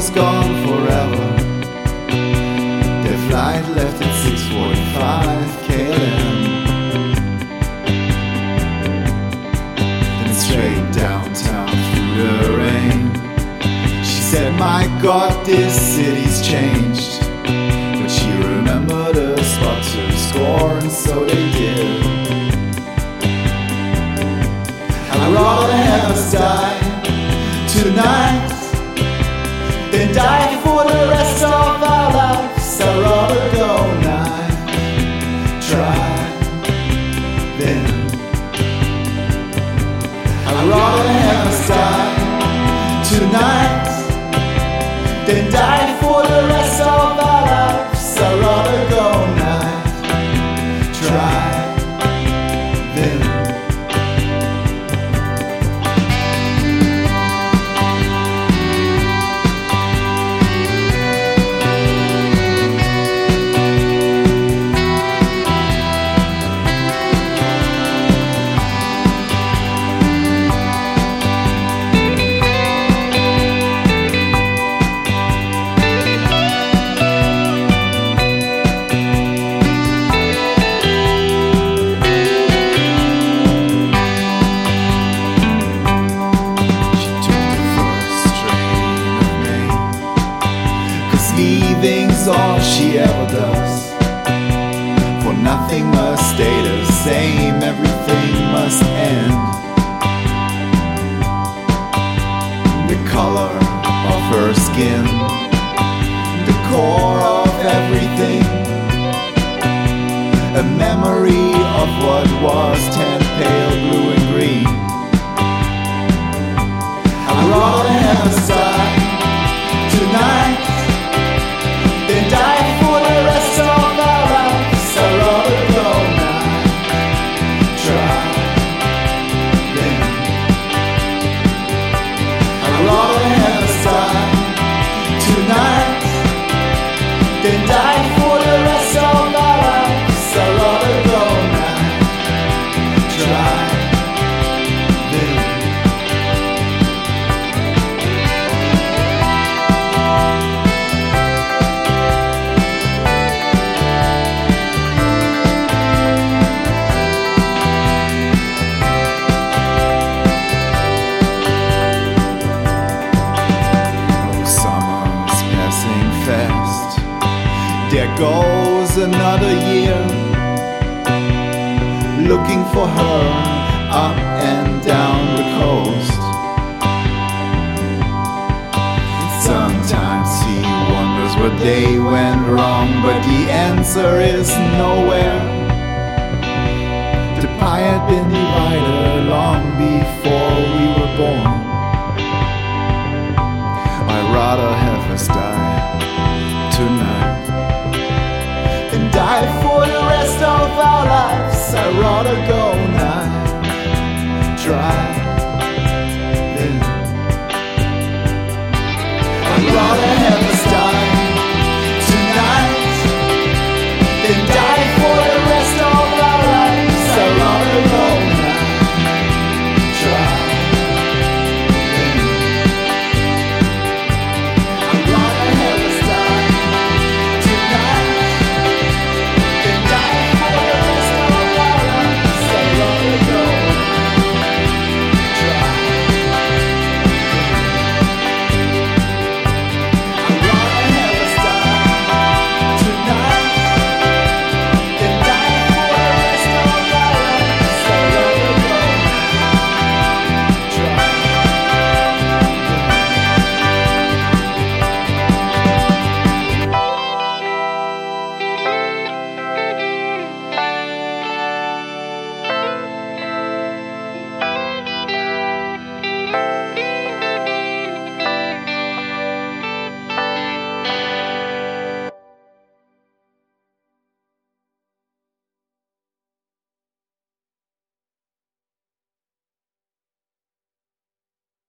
was gone forever. Their flight left at 6:45 KLM. Then straight downtown through the rain. She said, "My God, this city's changed." But she remembered a spot to score, and so they did. I'd rather have us die tonight die for the rest of our lives. I'd rather go now, try then. I'd rather have us die tonight than die for all she ever does. For nothing must stay the same, everything must end. The color of her skin, the core of everything. A memory of what was ten pale, goes another year. Looking for her up and down the coast. Sometimes he wonders what they went wrong, but the answer is nowhere. The pie had been divided long wanna go.